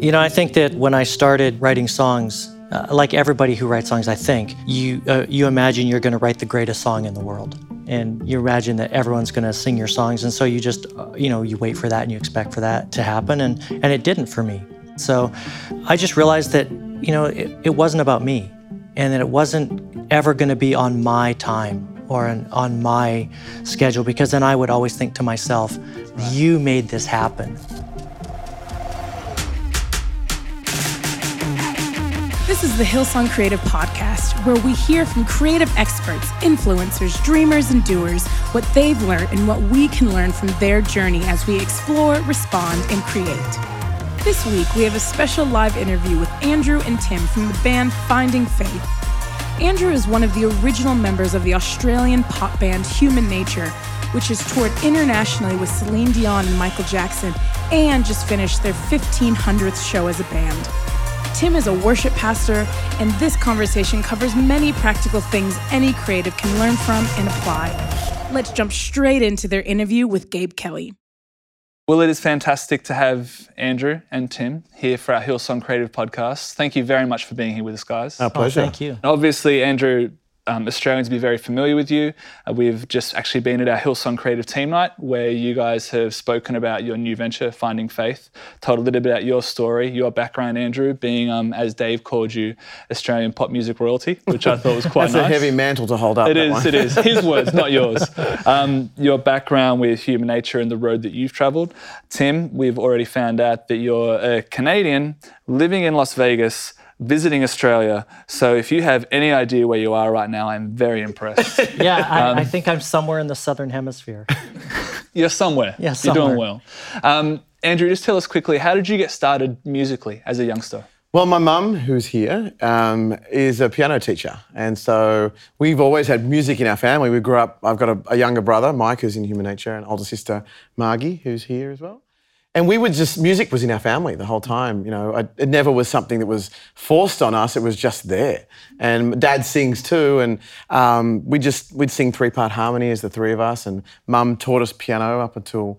You know, I think that when I started writing songs, uh, like everybody who writes songs, I think you uh, you imagine you're going to write the greatest song in the world, and you imagine that everyone's going to sing your songs, and so you just uh, you know you wait for that and you expect for that to happen, and and it didn't for me. So I just realized that you know it, it wasn't about me, and that it wasn't ever going to be on my time or on, on my schedule, because then I would always think to myself, "You made this happen." This is the Hillsong Creative Podcast, where we hear from creative experts, influencers, dreamers, and doers what they've learned and what we can learn from their journey as we explore, respond, and create. This week, we have a special live interview with Andrew and Tim from the band Finding Faith. Andrew is one of the original members of the Australian pop band Human Nature, which has toured internationally with Celine Dion and Michael Jackson and just finished their 1500th show as a band. Tim is a worship pastor, and this conversation covers many practical things any creative can learn from and apply. Let's jump straight into their interview with Gabe Kelly. Well, it is fantastic to have Andrew and Tim here for our Hillsong Creative podcast. Thank you very much for being here with us, guys. Our pleasure. Oh, thank you. And obviously, Andrew, um, Australians will be very familiar with you. Uh, we've just actually been at our Hillsong Creative Team Night where you guys have spoken about your new venture, Finding Faith, told a little bit about your story, your background, Andrew, being, um, as Dave called you, Australian pop music royalty, which I thought was quite That's nice. a heavy mantle to hold up. It is, it is. His words, not yours. Um, your background with human nature and the road that you've traveled. Tim, we've already found out that you're a Canadian living in Las Vegas, visiting Australia. So if you have any idea where you are right now, I'm very impressed. Yeah, I, I think I'm somewhere in the southern hemisphere. You're somewhere. Yeah, You're doing well. Um, Andrew, just tell us quickly, how did you get started musically as a youngster? Well, my mum, who's here, um, is a piano teacher, and so we've always had music in our family. We grew up. I've got a, a younger brother, Mike, who's in Human Nature, and older sister, Margie, who's here as well. And we would just music was in our family the whole time. You know, I, it never was something that was forced on us. It was just there. And Dad sings too, and um, we just we'd sing three part harmony as the three of us. And Mum taught us piano up until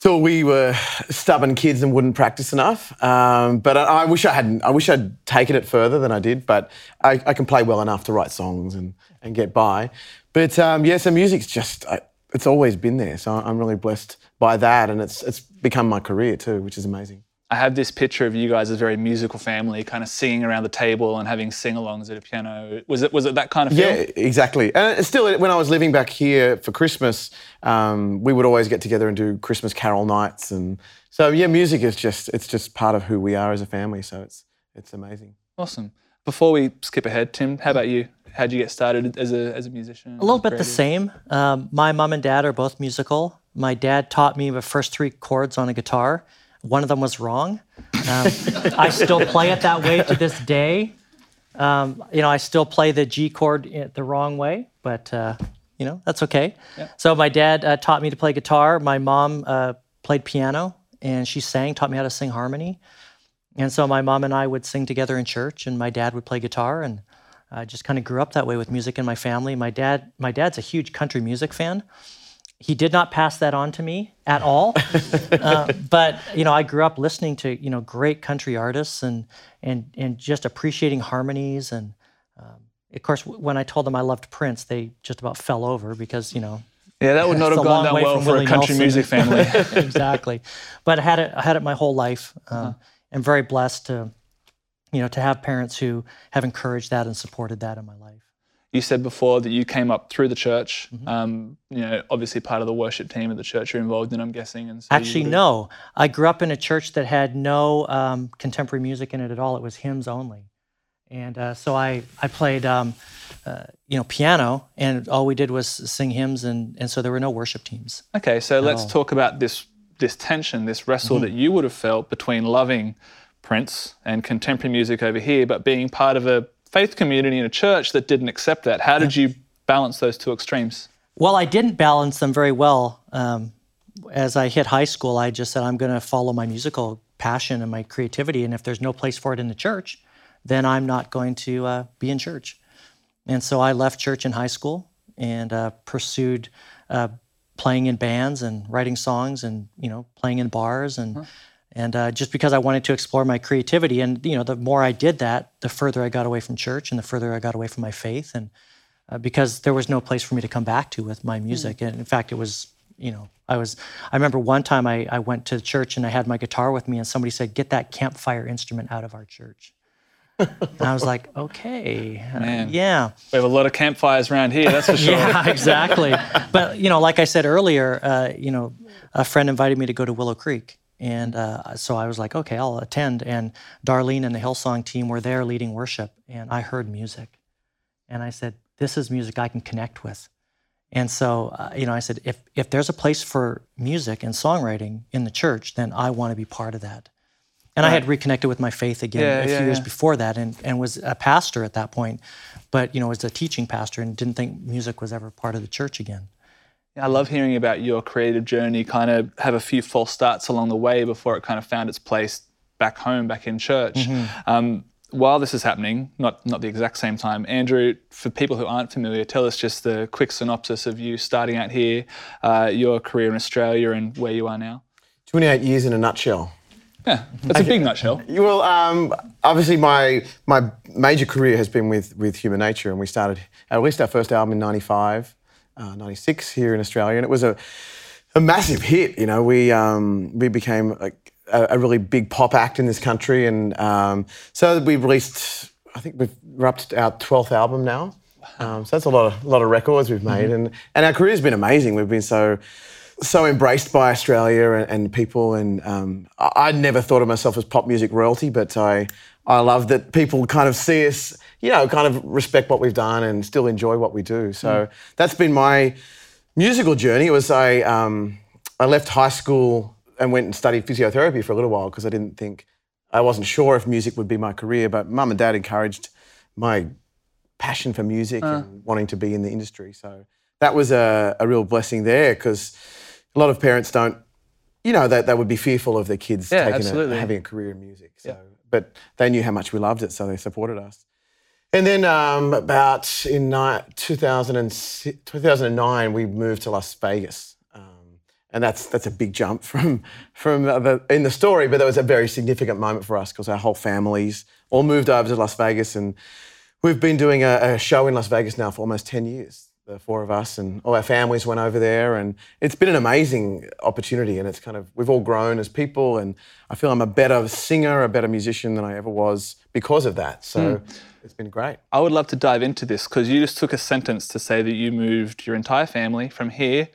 till we were stubborn kids and wouldn't practice enough. Um, but I, I wish I hadn't. I wish I'd taken it further than I did. But I, I can play well enough to write songs and, and get by. But um, yeah, so music's just I, it's always been there. So I'm really blessed by that, and it's it's become my career too, which is amazing. I have this picture of you guys as a very musical family, kind of singing around the table and having sing-alongs at a piano. Was it was it that kind of feel? Yeah, exactly. And still, when I was living back here for Christmas, um, we would always get together and do Christmas carol nights, and so yeah, music is just it's just part of who we are as a family. So it's it's amazing. Awesome. Before we skip ahead, Tim, how about you? How'd you get started as a, as a musician? A little bit the same. Um, my mom and dad are both musical. My dad taught me the first three chords on a guitar. One of them was wrong. Um, I still play it that way to this day. Um, you know, I still play the G chord the wrong way, but uh, you know that's okay. So my dad uh, taught me to play guitar. My mom uh, played piano, and she sang, taught me how to sing harmony. And so my mom and I would sing together in church, and my dad would play guitar, and I just kind of grew up that way with music in my family. My dad, my dad's a huge country music fan. He did not pass that on to me at all, uh, but you know, I grew up listening to you know great country artists and and and just appreciating harmonies. And um, of course, w- when I told them I loved Prince, they just about fell over because you know Yeah, that would not have gone that well for a country Nelson. music family. exactly. But I had it. I had it my whole life. Um, Uh-huh. I'm very blessed to, you know, to have parents who have encouraged that and supported that in my life. you said before that you came up through the church. Mm-hmm. Um, you know, obviously part of the worship team at the church you're involved in. I'm guessing. And so Actually, no. I grew up in a church that had no um, contemporary music in it at all. It was hymns only, and uh, so I I played. Um, uh, you know, piano, and all we did was sing hymns, and, and so there were no worship teams. Okay, so let's all. Mm-hmm. talk about this this tension, this wrestle that you would have felt between loving Prince and contemporary music over here, but being part of a faith community in a church that didn't accept that. How did you balance those two extremes? Well, I didn't balance them very well. Um, as I hit high school, I just said, I'm going to follow my musical passion and my creativity. And if there's no place for it in the church, then I'm not going to uh, be in church. And so I left church in high school and uh, pursued uh, playing in bands and writing songs and you know playing in bars and and uh, just because I wanted to explore my creativity and you know the more I did that, the further I got away from church and the further I got away from my faith and uh, because there was no place for me to come back to with my music and in fact it was you know I was I remember one time I, I went to church and I had my guitar with me and somebody said get that campfire instrument out of our church. and I was like, okay, uh, yeah. We have a lot of campfires around here, that's for sure. Yeah, exactly. but you know, like I said earlier, uh, you know, a friend invited me to go to Willow Creek, and uh, so I was like, okay, I'll attend. And Darlene and the Hillsong team were there leading worship, and I heard music, and I said, this is music I can connect with. And so, uh, you know, I said, if if there's a place for music and songwriting in the church, then I want to be part of that. And I had reconnected with my faith again Yeah, a yeah, few years yeah. before that, and, and was a pastor at that point, but you know, was a teaching pastor, and didn't think music was ever part of the church again. I love hearing about your creative journey, kind of have a few false starts along the way before it kind of found its place back home, back in church. Mm-hmm. Um, while this is happening, not not the exact same time, Andrew, for people who aren't familiar, tell us just the quick synopsis of you starting out here, uh, your career in Australia, and where you are now. 28 years in a nutshell. Yeah, that's a big nutshell. Well, um, obviously, my my major career has been with with Human Nature, and we started at least our first album in '95, uh, '96 here in Australia, and it was a a massive hit. You know, we um, we became like a, a really big pop act in this country, and um, so we released. I think we've, up our 12th album now. Um, so that's a lot of a lot of records we've made, and and our career's been amazing. We've been so so embraced by Australia and, and people, and um, I, I never thought of myself as pop music royalty, but I I love that people kind of see us, you know, kind of respect what we've done and still enjoy what we do. So that's been my musical journey. It was I um, I left high school and went and studied physiotherapy for a little while because I didn't think I wasn't sure if music would be my career, but mum and dad encouraged my passion for music and wanting to be in the industry. So that was a, a real blessing there because a lot of parents don't, you know, they, they would be fearful of their kids Yeah, taking a, having a career in music. So, but they knew how much we loved it, so they supported us. And then um, about in ni- 2006 2009, we moved to Las Vegas. Um, and that's that's a big jump from from the, in the story, but that was a very significant moment for us because our whole families all moved over to Las Vegas, and we've been doing a, a show in Las Vegas now for almost ten years. The four of us and all our families went over there, and it's been an amazing opportunity. And it's kind of we've all grown as people, and I feel I'm a better singer, a better musician than I ever was because of that. So hmm. it's been great. I would love to dive into this because you just took a sentence to say that you moved your entire family from here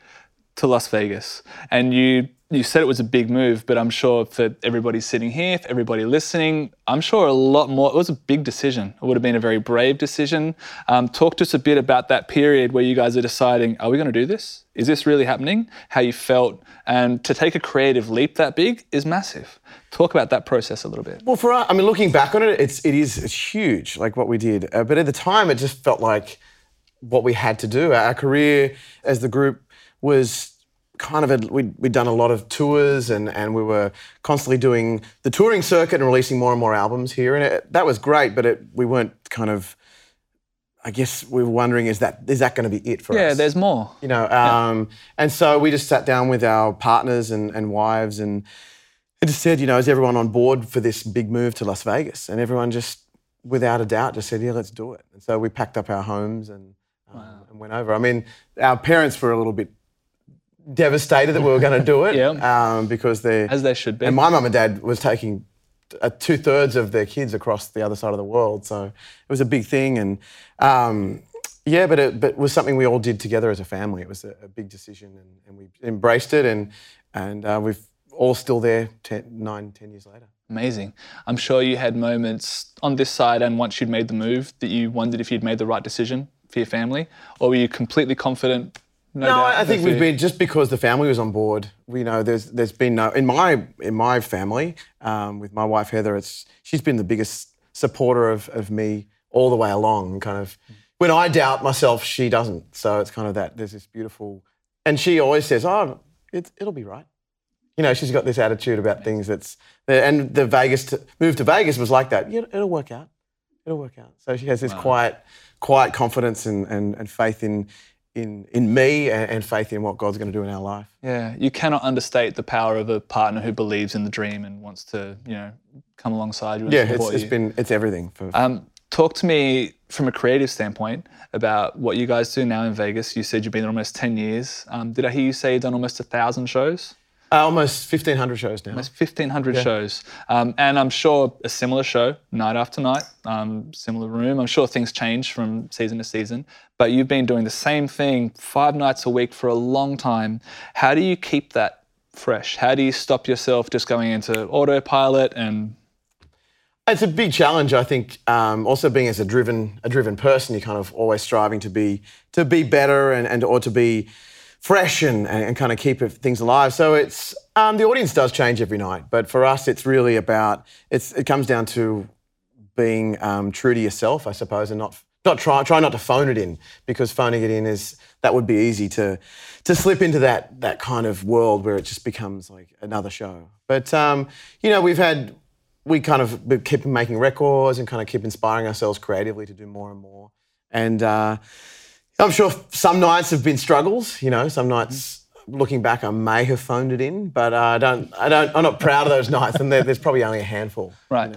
to Las Vegas, and you you said it was a big move, but I'm sure for everybody sitting here, for everybody listening, I'm sure a lot more. It was a big decision. It would have been a very brave decision. Um, talk to us a bit about that period where you guys are deciding: Are we going to do this? Is this really happening? How you felt, and to take a creative leap that big is massive. Talk about that process a little bit. Well, for us, I mean, looking back on it, it's it is it's huge, like what we did. Uh, but at the time, it just felt like what we had to do. Our career as the group was kind of a, we'd, we'd done a lot of tours and, and we were constantly doing the touring circuit and releasing more and more albums here. And it, that was great but it, we weren't kind of i guess we were wondering is that is that going to be it for Yeah, us? Yeah, there's more. you know um, and so we just sat down with our partners and, and wives and it just said you know is everyone on board for this big move to las vegas? And everyone just without a doubt just said yeah let's do it. And so we packed up our homes and, um, and went over. I mean our parents were a little bit devastated that we were going to do it Yeah. um, because they As they should be. and my mum and dad was taking uh, two thirds of their kids across the other side of the world, so it was a big thing. And um, yeah, but it, but it was something we all did together as a family. It was a, a big decision, and, and we embraced it, and and uh, we've all still there ten, nine, ten years later. Amazing. I'm sure you had moments on this side and once you'd made the move that you wondered if you'd made the right decision for your family, or were you completely confident? No, No, I think we've been just because the family was on board. We know there's there's been no in my in my family um, with my wife Heather. It's she's been the biggest supporter of of me all the way along. Kind of when I doubt myself, she doesn't. So it's kind of that. There's this beautiful, and she always says, "Oh, it, it'll be right." You know, she's got this attitude about things that's and the Vegas to, move to Vegas was like that. Yeah, it'll work out. It'll work out. So she has this quiet, quiet confidence and, and, and faith in in in me and, and faith in what God's going to do in our life. Yeah, you cannot understate the power of a partner who believes in the dream and wants to, you know, come alongside you and Yeah, it's, support it's you. been it's everything for Um, talk to me from a creative standpoint about what you guys do now in Vegas. You said you've been there almost 10 years. Um, did I hear you say you've done almost a thousand shows? Uh, almost fifteen hundred shows now. Almost 1,500 shows. Um, and I'm sure a similar show, night after night, um, similar room. I'm sure things change from season to season. But you've been doing the same thing five nights a week for a long time. How do you keep that fresh? How do you stop yourself just going into autopilot and It's a big challenge, I think. Um, also, being as a driven a driven person, you're kind of always striving to be to be better and, and or to be fresh and, and, kind of keep things alive. So it's um, the audience does change every night, but for us, it's really about it's it comes down to being um, true to yourself, I suppose, and not not try try not to phone it in because phoning it in is that would be easy to to slip into that that kind of world where it just becomes like another show. But um, you know, we've had we kind of keep making records and kind of keep inspiring ourselves creatively to do more and more. And uh, I'm sure some nights have been struggles. You know, some nights looking back, I may have phoned it in, but uh, I don't. I don't. I'm not proud of those nights, and there, there's probably only a handful. right?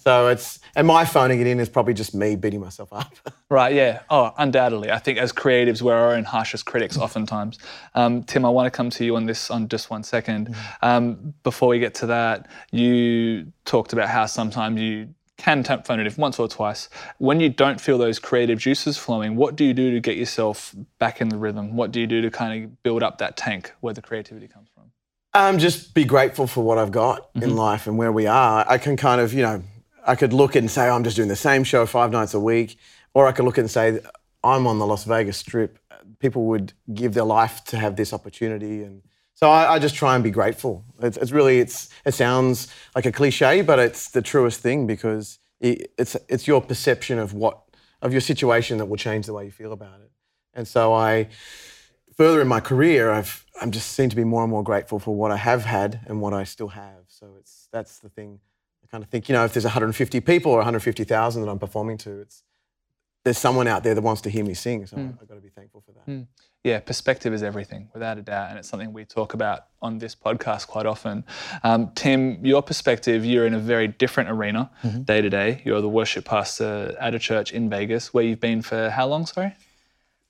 So it's and my phoning it in is probably just me beating myself up. Right, yeah. Oh, undoubtedly. I think as creatives, we're our own harshest critics oftentimes. Um, Tim, I want to come to you on this on just one second. Um, before we get to that, you talked about how sometimes you can it if once or twice. When you don't feel those creative juices flowing, what do you do to get yourself back in the rhythm? What do you do to kind of build up that tank where the creativity comes from? Um, just be grateful for what I've got in life and where we are. I can kind of, you know, I could look and say, oh, I'm just doing the same show five nights a week. Or I could look and say, I'm on the Las Vegas Strip. People would give their life to have this opportunity. And so I, I just try and be grateful. It's, it's really, it's, it sounds like a cliche, but it's the truest thing because it, it's, it's your perception of what, of your situation that will change the way you feel about it. And so I, further in my career, I've I'm just seem to be more and more grateful for what I have had and what I still have. So it's that's the thing. I kind of think, you know, if there's 150 people or 150,000 that I'm performing to, it's there's someone out there that wants to hear me sing. So hmm. I've got to be thankful for that. Hmm. Yeah, perspective is everything, without a doubt, and it's something we talk about on this podcast quite often. Um, Tim, your perspective, you're in a very different arena day to day. You're the worship pastor at a church in Vegas, where you've been for how long? Sorry.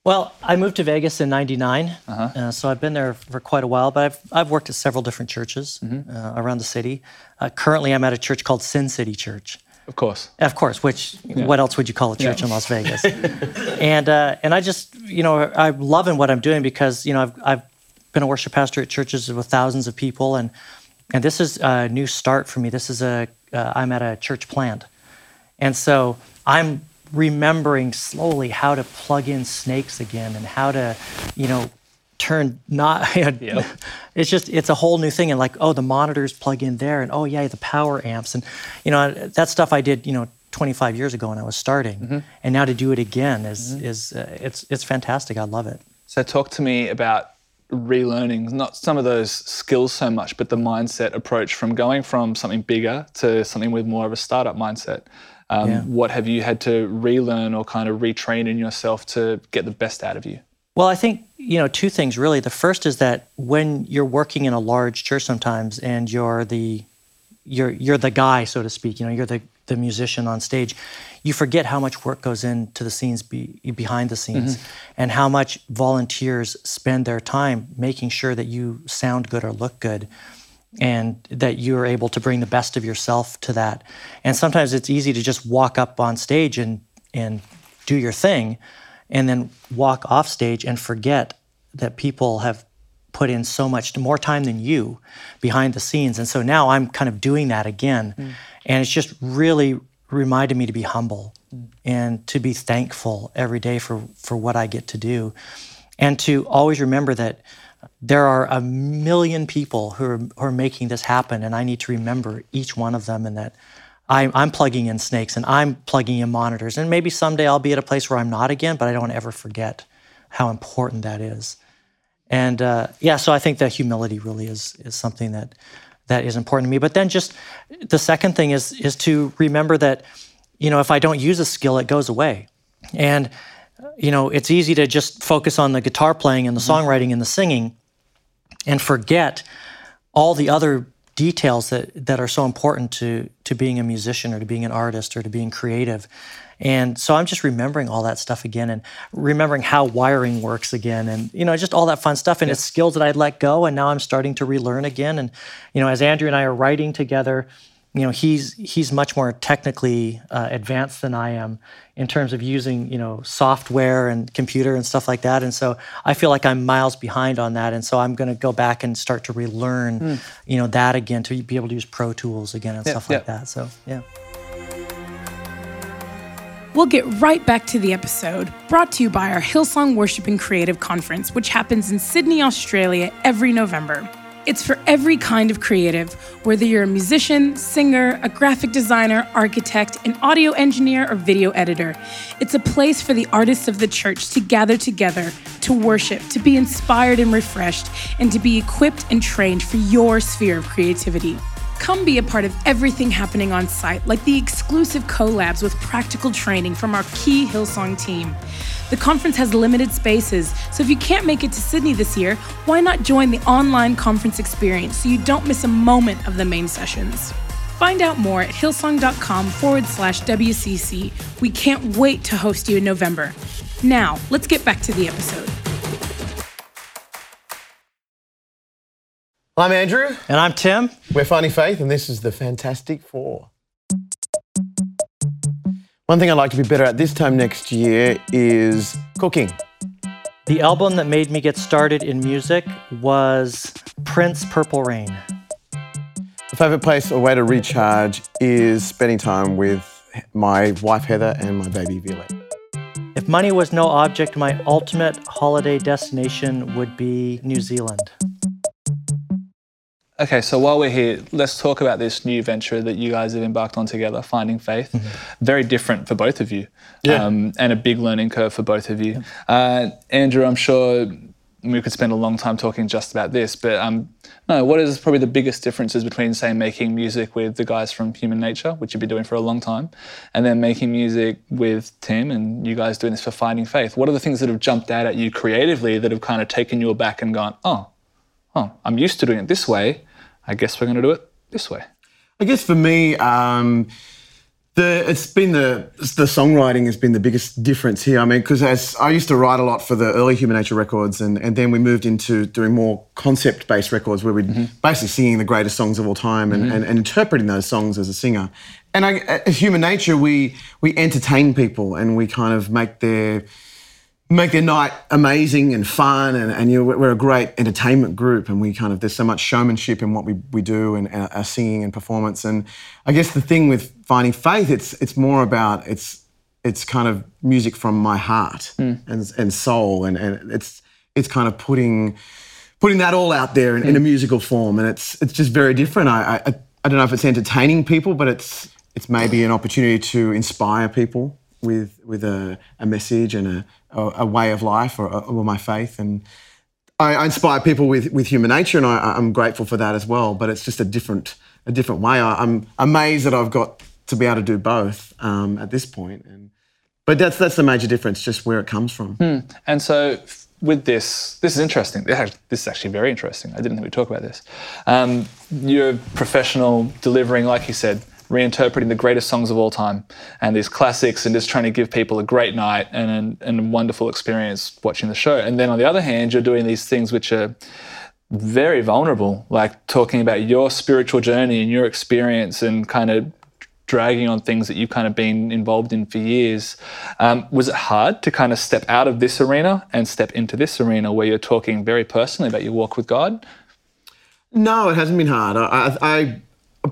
Well, I moved to Vegas in '99, uh so I've been there for quite a while. But I've I've worked at several different churches uh, around the city. Uh, currently, I'm at a church called Sin City Church. Of course. Of course, which what else would you call a church in Las Vegas? and uh, and I just you know I'm loving what I'm doing because you know I've I've been a worship pastor at churches with thousands of people and and this is a new start for me. This is a uh, I'm at a church plant, and so I'm remembering slowly how to plug in snakes again and how to you know turn not it's just it's a whole new thing and like oh the monitors plug in there and oh yeah the power amps and you know that stuff i did you know 25 years ago when i was starting and now to do it again is is uh, it's it's fantastic i love it So, talk to me about relearning, not some of those skills so much, but the mindset approach from going from something bigger to something with more of a startup mindset. Um, Yeah. What have you had to relearn or kind of retrain in yourself to get the best out of you? Well, I think you know two things really. The first is that when you're working in a large church sometimes, and you're the you're you're the guy, so to speak. You know, you're the the musician on stage. You forget how much work goes into the scenes be, behind the scenes, mm-hmm. and how much volunteers spend their time making sure that you sound good or look good, and that you are able to bring the best of yourself to that. And sometimes it's easy to just walk up on stage and and do your thing and then walk off stage and forget that people have put in so much more time than you behind the scenes. And so now I'm kind of doing that again. Mm. And it's just really reminded me to be humble and to be thankful every day for, for what I get to do. And to always remember that there are a million people who are, who are making this happen. And I need to remember each one of them and that I'm, I'm plugging in snakes and I'm plugging in monitors. And maybe someday I'll be at a place where I'm not again, but I don't ever forget how important that is. And uh, yeah, so I think that humility really is is something that that is important to me. But then just the second thing is is to remember that you know if I don't use a skill, it goes away. And you know, it's easy to just focus on the guitar playing and the songwriting and the singing and forget all the other details that, that are so important to, to being a musician or to being an artist or to being creative. And so I'm just remembering all that stuff again and remembering how wiring works again and, you know, just all that fun stuff. And it's skills that I'd let go. And now I'm starting to relearn again. And, you know, as Andrew and I are writing together, you know, he's he's much more technically uh, advanced than I am in terms of using, you know, software and computer and stuff like that. And so I feel like I'm miles behind on that. And so I'm going to go back and start to relearn, you know, that again to be able to use Pro Tools again and stuff like yeah. that. So yeah. We'll get right back to the episode, brought to you by our Hillsong Worship and Creative Conference, which happens in Sydney, Australia every November. It's for every kind of creative, whether you're a musician, singer, a graphic designer, architect, an audio engineer, or video editor. It's a place for the artists of the church to gather together, to worship, to be inspired and refreshed, and to be equipped and trained for your sphere of creativity. Come be a part of everything happening on site, like the exclusive collabs with practical training from our key Hillsong team. The conference has limited spaces, so if you can't make it to Sydney this year, why not join the online conference experience so you don't miss a moment of the main sessions? Find out more at hillsong.com forward slash WCC. We can't wait to host you in November. Now, let's get back to the episode. I'm Andrew. And I'm Tim. We're Finding Faith, and this is the Fantastic Four. One thing I'd like to be better at this time next year is cooking. The album that made me get started in music was Prince Purple Rain. My favourite place or way to recharge is spending time with my wife Heather and my baby Violet. If money was no object, my ultimate holiday destination would be New Zealand. Okay, so while we're here, let's talk about this new venture that you guys have embarked on together, Finding Faith. Very different for both of you, Yeah. um, and a big learning curve for both of you. Uh, Andrew, I'm sure we could spend a long time talking just about this, but um, no, what is probably the biggest differences between, say, making music with the guys from Human Nature, which you've been doing for a long time, and then making music with Tim and you guys doing this for Finding Faith? What are the things that have jumped out at you creatively that have kind of taken you aback and gone, oh, oh, I'm used to doing it this way. I guess we're going to do it this way. I guess for me, um, the it's been the the songwriting has been the biggest difference here. I mean, because as I used to write a lot for the early Human Nature records, and, and then we moved into doing more concept based records where we'd basically singing the greatest songs of all time and, and, and interpreting those songs as a singer. And I, as Human Nature, we we entertain people and we kind of make their make their night amazing and fun and, and you know, we're a great entertainment group and we kind of there's so much showmanship in what we, we do and, and our singing and performance. And I guess the thing with finding faith it's it's more about it's it's kind of music from my heart hmm. and, and soul and, and it's it's kind of putting putting that all out there in, in a hmm. musical form. And it's it's just very different. I, I I don't know if it's entertaining people but it's it's maybe an opportunity to inspire people with with a, a message and a, a, way of life or, or my faith and I, I inspire people with, with human nature and I, I'm grateful for that as well but it's just a different a different way I, I'm amazed that I've got to be able to do both um, at this point and but that's that's the major difference just where it comes from And so with this, this is interesting. This is actually very interesting. I didn't think we'd talk about this. Um, you're professional delivering, like you said, reinterpreting the greatest songs of all time and these classics and just trying to give people a great night and, and a wonderful experience watching the show. And then on the other hand, you're doing these things which are very vulnerable, like talking about your spiritual journey and your experience and kind of dragging on things that you've kind of been involved in for years. Um, was it hard to kind of step out of this arena and step into this arena where you're talking very personally about your walk with God? No, it hasn't been hard. I, I, I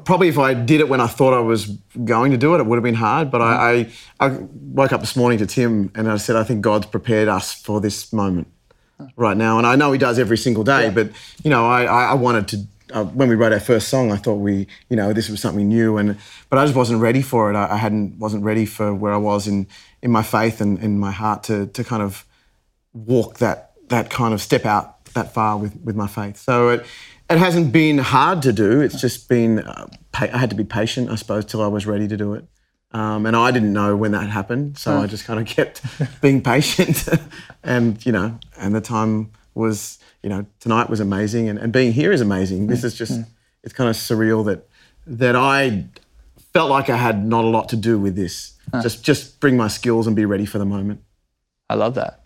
probably if I did it when I thought I was going to do it, it would have been hard. But I, I, I woke up this morning to Tim and I said, I think God's prepared us for this moment right now. And I know He does every single day. But you know, I, I I wanted to. Uh, when we wrote our first song, I thought we, you know, this was something new, and but I just wasn't ready for it. I, I hadn't, wasn't ready for where I was in in my faith and in my heart to to kind of walk that that kind of step out that far with with my faith. So it it hasn't been hard to do. It's just been uh, pa- I had to be patient, I suppose, till I was ready to do it. Um, and I didn't know when that happened, so I just kind of kept being patient. and you know, and the time was, you know, tonight was amazing, and, and being here is amazing. This is just, it's kind of surreal that that I felt like I had not a lot to do with this. Just just bring my skills and be ready for the moment. I love that.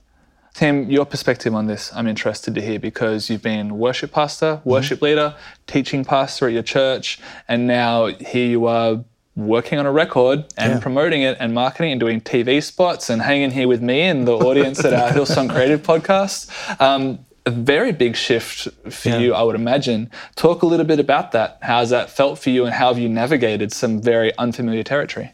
Tim, your perspective on this, I'm interested to hear because you've been worship pastor, worship leader, teaching pastor at your church, and now here you are working on a record and Yeah. promoting it and marketing and doing TV spots and hanging here with me and the audience at our Hillsong Creative podcast. Um, a very big shift for Yeah. you, I would imagine. Talk a little bit about that. How's that felt for you and how have you navigated some very unfamiliar territory?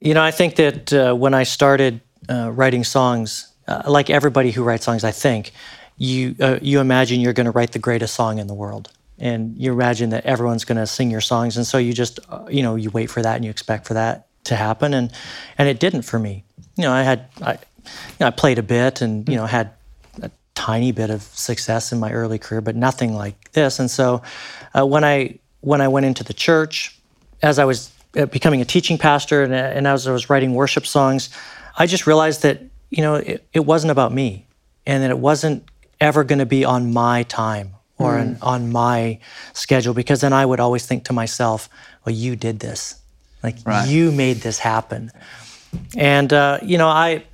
You know, I think that uh, when I started uh, writing songs, uh, like everybody who writes songs, I think you uh, you imagine you're going to write the greatest song in the world, and you imagine that everyone's going to sing your songs, and so you just uh, you know you wait for that and you expect for that to happen, and and it didn't for me. You know, I had I, you know, I played a bit and you know had a tiny bit of success in my early career, but nothing like this. And so uh, when I when I went into the church, as I was uh, becoming a teaching pastor and, uh, and as I was writing worship songs, I just realized that you know it, it wasn't about me, and that it wasn't ever going to be on my time or on, on my schedule because then I would always think to myself, "Well, you did this, like Right. you made this happen." And uh, you know, I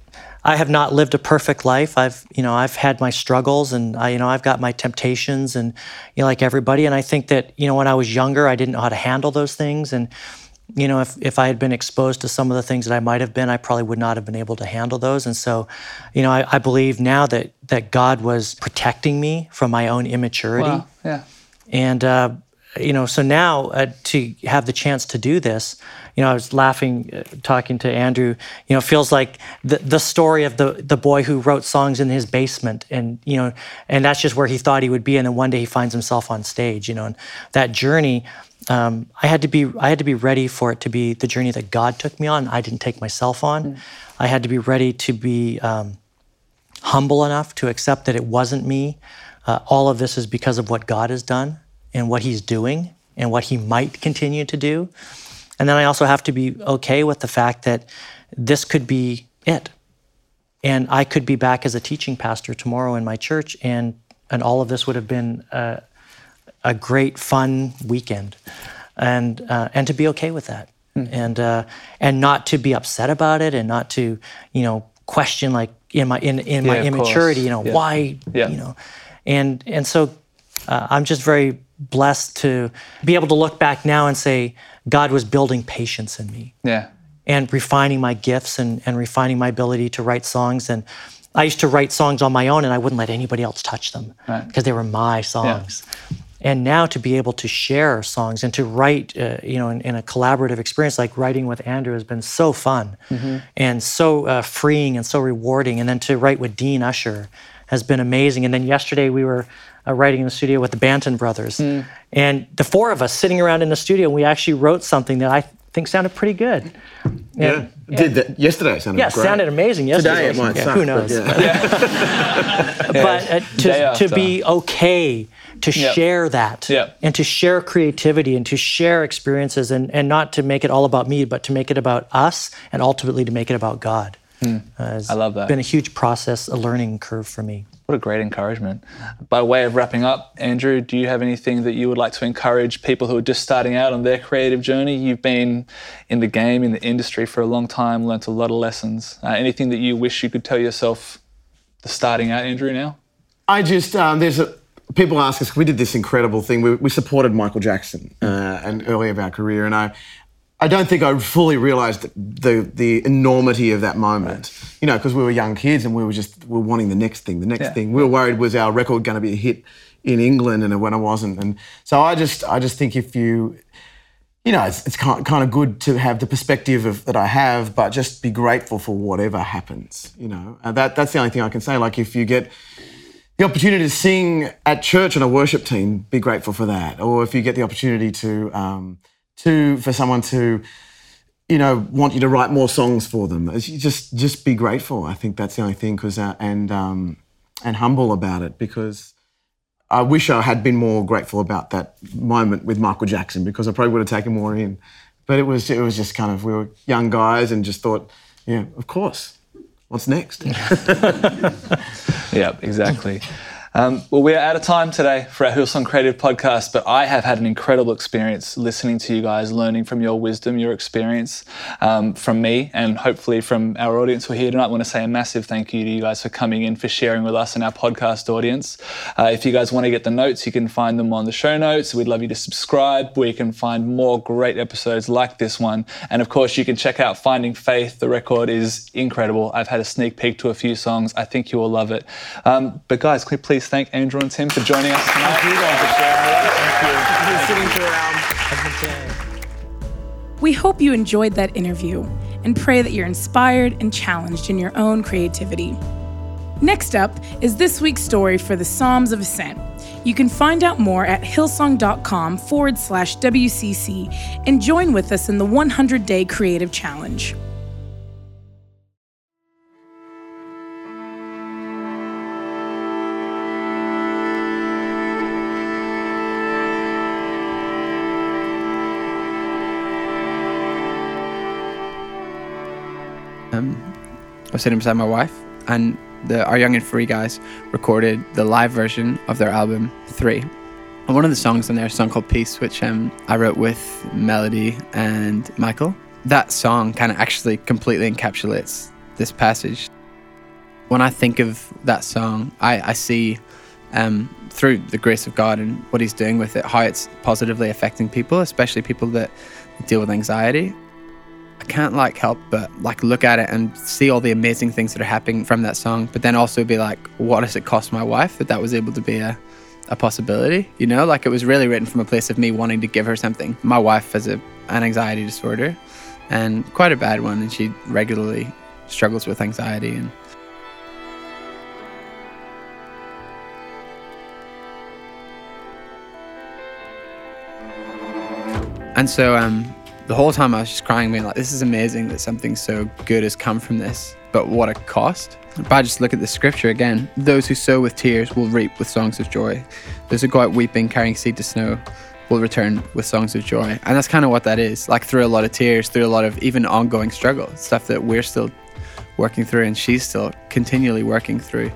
I have not lived a perfect life. I've you know I've had my struggles, and I you know I've got my temptations, and you know like everybody. And I think that you know when I was younger, I didn't know how to handle those things, and you know if if I had been exposed to some of the things that I might have been, I probably would not have been able to handle those. And so, you know, I, I believe now that that God was protecting me from my own immaturity. Wow. Yeah. And uh, you know, so now uh, to have the chance to do this, you know, I was laughing uh, talking to Andrew. You know, feels like the the story of the the boy who wrote songs in his basement, and you know, and that's just where he thought he would be, and then one day he finds himself on stage. You know, and that journey. Um, I had to be I had to be ready for it to be the journey that God took me on. I didn't take myself on. I had to be ready to be um, humble enough to accept that it wasn't me. Uh, all of this is because of what God has done and what He's doing and what He might continue to do. And then I also have to be okay with the fact that this could be it. And I could be back as a teaching pastor tomorrow in my church, and, and all of this would have been a, a great, fun weekend. And, uh, and to be okay with that. And, uh, and not to be upset about it and not to, you know, question like in my, in, in my Yeah, course. immaturity, you know, Yeah. why, Yeah. you know, and and so uh, I'm just very blessed to be able to look back now and say God was building patience in me Yeah. and refining my gifts and, and refining my ability to write songs. And I used to write songs on my own and I wouldn't let anybody else touch them Right. because they were my songs. And now to be able to share songs and to write, uh, you know, in, in a collaborative experience like writing with Andrew has been so fun and so uh, freeing and so rewarding. And then to write with Dean Usher has been amazing. And then yesterday we were uh, writing in the studio with the Banton brothers, and the four of us sitting around in the studio, we actually wrote something that I think sounded pretty good. Yeah, did that yesterday. Sounded Yeah, great. sounded amazing yesterday. Today it might Yeah, suck. Who but knows? yeah. but uh, to, to be okay to Yep. share that Yep. and to share creativity and to share experiences and, and not to make it all about me but to make it about us and ultimately to make it about god uh, has Hmm. I love that. been a huge process a learning curve for me What a great encouragement. By way of wrapping up, Andrew, do you have anything that you would like to encourage people who are just starting out on their creative journey? You've been in the game, in the industry for a long time, learnt a lot of lessons. Uh, anything that you wish you could tell yourself, the starting out Andrew now? I just um, there's a people ask us. We did this incredible thing. We, we supported Michael Jackson uh, and early of our career, and I. I don't think I fully realised the the enormity of that moment. You know, because we were young kids and we were just we were wanting the next thing, the next Yeah. thing. We were worried was our record going to be a hit in England, and when it wasn't. And so I just I just think if you you know, it's, it's kind, kind of good to have the perspective of, that I have, but just be grateful for whatever happens. You know, and that that's the only thing I can say. Like if you get the opportunity to sing at church on a worship team, be grateful for that. Or if you get the opportunity to um, to for someone to you know want you to write more songs for them, just just be grateful. I think that's the only thing. Because uh, and um, and humble about it because. I wish I had been more grateful about that moment with Michael Jackson because I probably would have taken more in. but it was it was just kind of we were young guys and just thought, yeah, of course. What's next? yeah, exactly. Um, well, we're out of time today for our Hillsong Creative podcast, but I have had an incredible experience listening to you guys, learning from your wisdom, your experience um, from me, and hopefully from our audience who are here tonight. I want to say a massive thank you to you guys for coming in, for sharing with us and our podcast audience. Uh, if you guys want to get the notes, you can find them on the show notes. We'd love you to subscribe where you can find more great episodes like this one. And of course, you can check out Finding Faith. The record is incredible. I've had a sneak peek to a few songs. I think you will love it. Um, but guys, can we please please thank Andrew and Tim for joining us tonight. Thank you. Thank you. Thank you. We hope you enjoyed that interview and pray that you're inspired and challenged in your own creativity. Next up is this week's story for the Psalms of Ascent. You can find out more at hillsong.com forward slash WCC and join with us in the 100 Day Creative Challenge. Um, I was sitting beside my wife, and the, our Young and Free guys recorded the live version of their album Three. And one of the songs on there is a song called Peace, which um, I wrote with Melody and Michael. That song kind of actually completely encapsulates this passage. When I think of that song, I, I see um, through the grace of God and what He's doing with it, how it's positively affecting people, especially people that deal with anxiety. I can't like help but like look at it and see all the amazing things that are happening from that song, but then also be like, what does it cost my wife that that was able to be a, a possibility? You know, like it was really written from a place of me wanting to give her something. My wife has a, an anxiety disorder and quite a bad one, and she regularly struggles with anxiety and And so um, the whole time I was just crying, being like, this is amazing that something so good has come from this, but what a cost. But I just look at the scripture again. Those who sow with tears will reap with songs of joy. Those who go out weeping, carrying seed to snow, will return with songs of joy. And that's kind of what that is. Like through a lot of tears, through a lot of even ongoing struggle, stuff that we're still working through and she's still continually working through.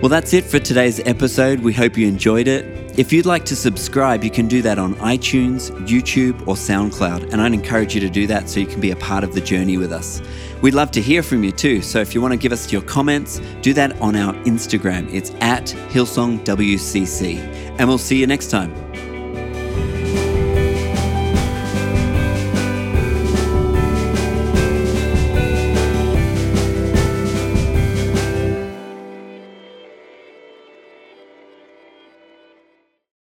Well, that's it for today's episode. We hope you enjoyed it. If you'd like to subscribe, you can do that on iTunes, YouTube, or SoundCloud. And I'd encourage you to do that so you can be a part of the journey with us. We'd love to hear from you too. So if you want to give us your comments, do that on our Instagram. It's at HillsongWCC. And we'll see you next time.